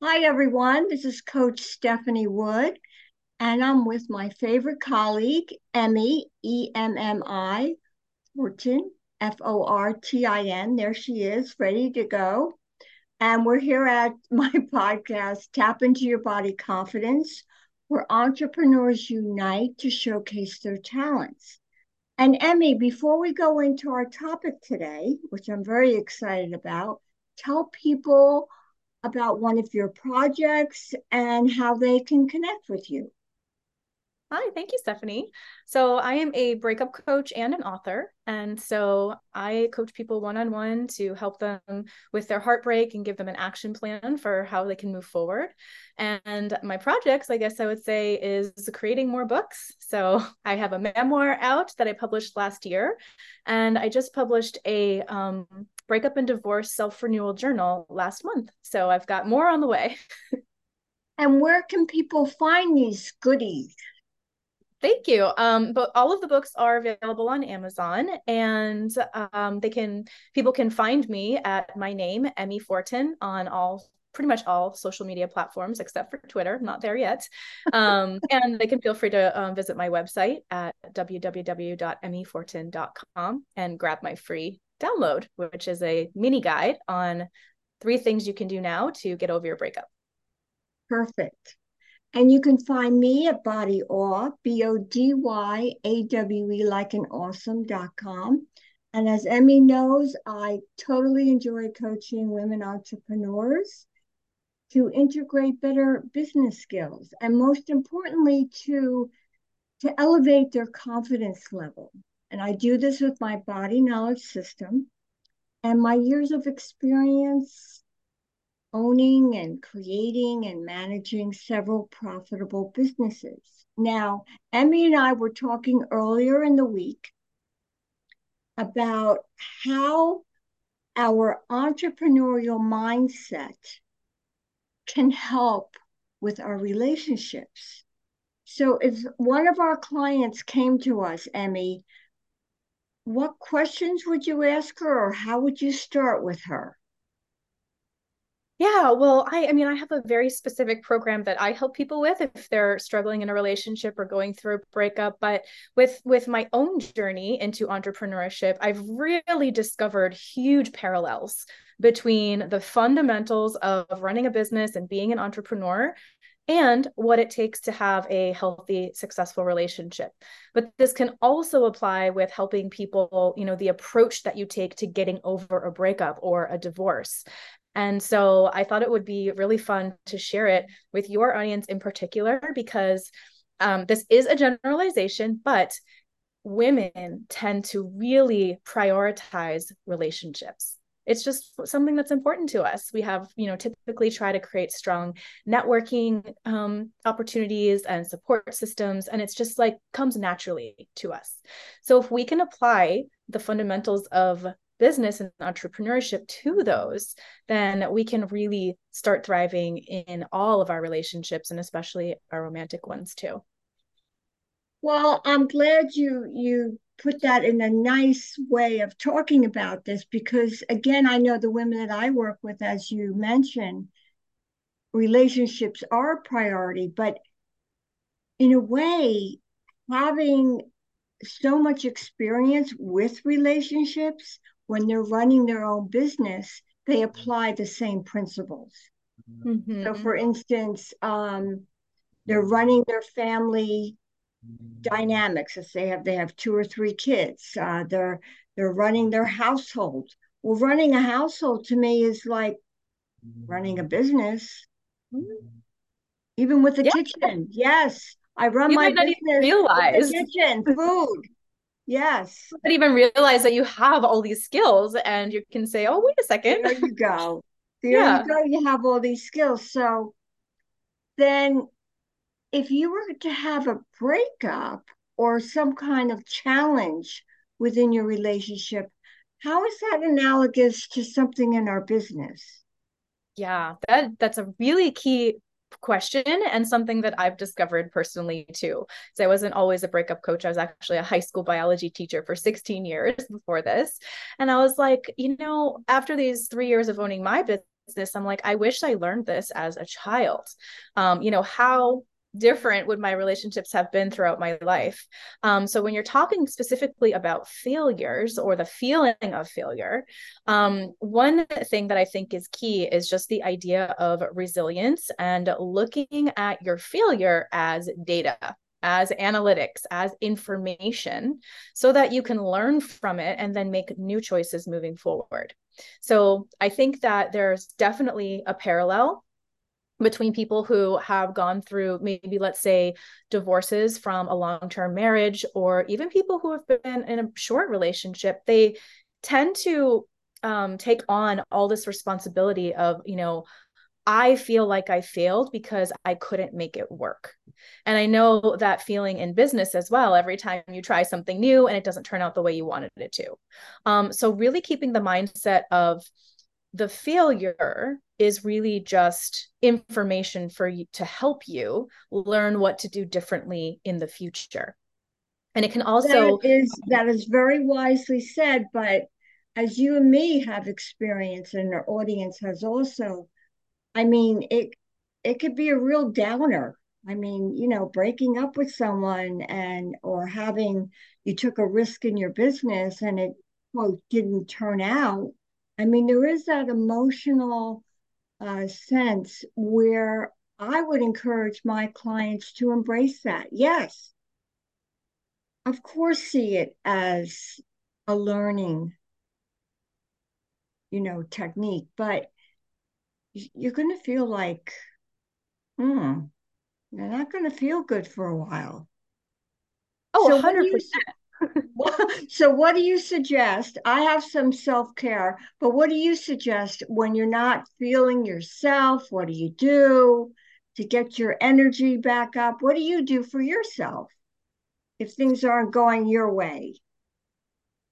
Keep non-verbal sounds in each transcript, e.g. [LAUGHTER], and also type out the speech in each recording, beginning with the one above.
Hi, everyone. This is Coach Stephanie Wood, and I'm with my favorite colleague, Emmi, E M M I, Fortin, F O R T I N. There she is, ready to go. And we're here at [LAUGHS] my podcast, Tap Into Your Body Confidence, where entrepreneurs unite to showcase their talents. And Emmi, before we go into our topic today, which I'm very excited about, tell people about one of your projects and how they can connect with you. Hi, thank you, Stephanie. So, I am a breakup coach and an author. And so, I coach people one on one to help them with their heartbreak and give them an action plan for how they can move forward. And my projects, I guess I would say, is creating more books. So, [LAUGHS] I have a memoir out that I published last year. And I just published a um, breakup and divorce self renewal journal last month. So, I've got more on the way. [LAUGHS] and where can people find these goodies? Thank you. Um, but all of the books are available on Amazon, and um, they can people can find me at my name, Emmi Fortin, on all pretty much all social media platforms except for Twitter. I'm not there yet. Um, [LAUGHS] and they can feel free to um, visit my website at www.emmifortin.com and grab my free download, which is a mini guide on three things you can do now to get over your breakup. Perfect. And you can find me at Body Awe, B O D Y A W E, like an awesome.com. And as Emmi knows, I totally enjoy coaching women entrepreneurs to integrate better business skills and most importantly to to elevate their confidence level. And I do this with my body knowledge system and my years of experience owning and creating and managing several profitable businesses. Now, Emmi and I were talking earlier in the week about how our entrepreneurial mindset can help with our relationships. So, if one of our clients came to us, Emmi, what questions would you ask her or how would you start with her? Yeah, well, I I mean, I have a very specific program that I help people with if they're struggling in a relationship or going through a breakup, but with with my own journey into entrepreneurship, I've really discovered huge parallels between the fundamentals of running a business and being an entrepreneur and what it takes to have a healthy successful relationship. But this can also apply with helping people you know the approach that you take to getting over a breakup or a divorce and so I thought it would be really fun to share it with your audience in particular because um, this is a generalization, but women tend to really prioritize relationships. It's just something that's important to us. We have you know typically try to create strong networking um, opportunities and support systems and it's just like comes naturally to us. So if we can apply the fundamentals of business and entrepreneurship to those, then we can really start thriving in all of our relationships and especially our romantic ones too. Well, I'm glad you you put that in a nice way of talking about this because again, I know the women that I work with as you mentioned, relationships are a priority, but in a way, having so much experience with relationships when they're running their own business, they apply the same principles. Mm-hmm. So, for instance, um, they're running their family dynamics. If they have they have two or three kids, uh, they're they're running their household. Well, running a household to me is like running a business, mm-hmm. even with the yeah. kitchen. Yes, I run you my business. realize kitchen, food. Yes. But even realize that you have all these skills and you can say, oh, wait a second. There you go. [LAUGHS] There yeah. you go. You have all these skills. So then if you were to have a breakup or some kind of challenge within your relationship, how is that analogous to something in our business? Yeah, that that's a really key question and something that I've discovered personally too. So I wasn't always a breakup coach. I was actually a high school biology teacher for 16 years before this. And I was like, you know, after these three years of owning my business, I'm like, I wish I learned this as a child. Um, you know, how different would my relationships have been throughout my life um, so when you're talking specifically about failures or the feeling of failure um, one thing that i think is key is just the idea of resilience and looking at your failure as data as analytics, as information, so that you can learn from it and then make new choices moving forward. So I think that there's definitely a parallel between people who have gone through maybe let's say divorces from a long-term marriage or even people who have been in a short relationship they tend to um, take on all this responsibility of you know i feel like i failed because i couldn't make it work. And i know that feeling in business as well every time you try something new and it doesn't turn out the way you wanted it to. Um, so really keeping the mindset of the failure is really just information for you to help you learn what to do differently in the future. And it can also that is that is very wisely said but as you and me have experience and our audience has also i mean it it could be a real downer. I mean you know breaking up with someone and or having you took a risk in your business and it quote didn't turn out I mean, there is that emotional uh, sense where I would encourage my clients to embrace that. Yes, of course, see it as a learning, you know, technique, but you're going to feel like, hmm, you're not going to feel good for a while. Oh, so 100%. So what do you suggest? I have some self-care but what do you suggest when you're not feeling yourself? What do you do to get your energy back up? What do you do for yourself if things aren't going your way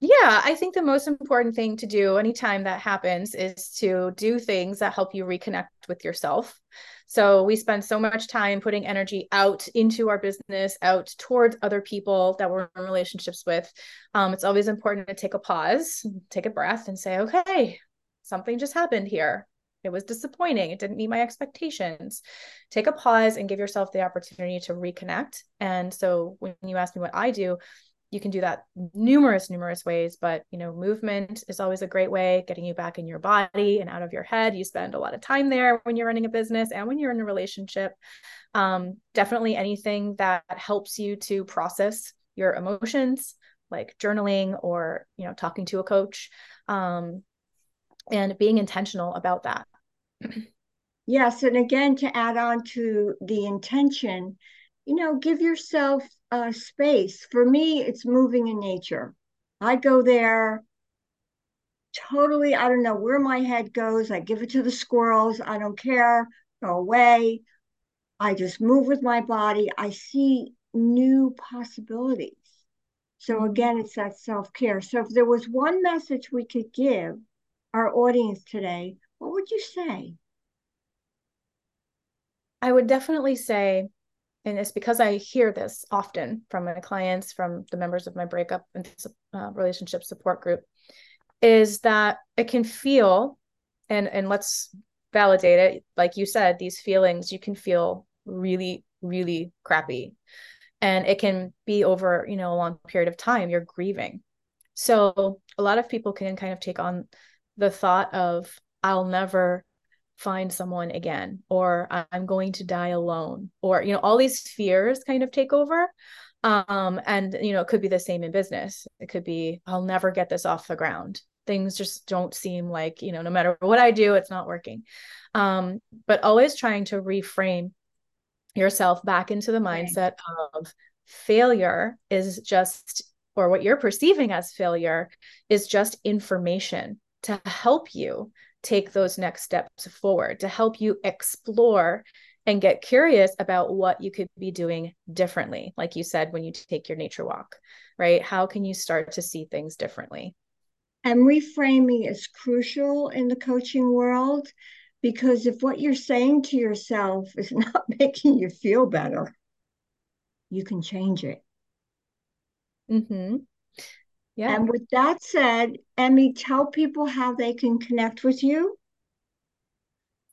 yeah, I think the most important thing to do anytime that happens is to do things that help you reconnect with yourself. So we spend so much time putting energy out into our business, out towards other people that we're in relationships with. Um, it's always important to take a pause, take a breath, and say, okay, something just happened here. It was disappointing. It didn't meet my expectations. Take a pause and give yourself the opportunity to reconnect. And so when you ask me what I do, you can do that numerous numerous ways but you know movement is always a great way getting you back in your body and out of your head. You spend a lot of time there when you're running a business and when you're in a relationship. Um, definitely anything that helps you to process your emotions like journaling or you know talking to a coach um, and being intentional about that. [CLEARS THROAT] Yes and again to add on to the intention you know give yourself uh, space. For me, it's moving in nature. I go there totally, I don't know where my head goes. I give it to the squirrels. I don't care. Go away. I just move with my body. I see new possibilities. So mm-hmm. again, it's that self care. So if there was one message we could give our audience today, what would you say? I would definitely say and it's because I hear this often from my clients, from the members of my breakup and uh, relationship support group, is that it can feel, and and let's validate it. Like you said, these feelings you can feel really, really crappy, and it can be over you know a long period of time. You're grieving, so a lot of people can kind of take on the thought of I'll never find someone again or i'm going to die alone or you know all these fears kind of take over. Um and you know it could be the same in business. It could be i'll never get this off the ground. Things just don't seem like you know no matter what i do it's not working. Um but always trying to reframe yourself back into the mindset of failure is just or what you're perceiving as failure is just information to help you take those next steps forward to help you explore and get curious about what you could be doing differently like you said when you take your nature walk right? How can you start to see things differently? And reframing is crucial in the coaching world because if what you're saying to yourself is [LAUGHS] not making you feel better you can change it. Mm-hmm. Yeah. And with that said, Emmi, tell people how they can connect with you.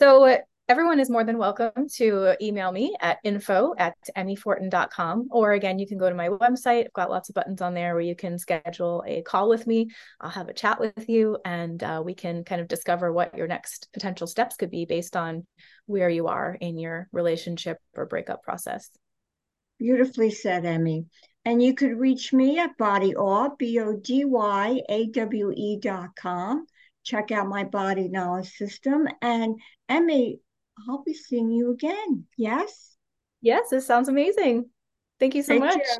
So everyone is more than welcome to email me at info at emmifortin.com. Or again, you can go to my website. I've got lots of buttons on there where you can schedule a call with me. I'll have a chat with you and uh, we can kind of discover what your next potential steps could be based on where you are in your relationship or breakup process. Beautifully said, Emmi. And you could reach me at bodyawe, B-O-D-Y-A-W-E dot com. Check out my body knowledge system. And Emmi, I'll be seeing you again. Yes? Yes, this sounds amazing. Thank you so Take much. Care.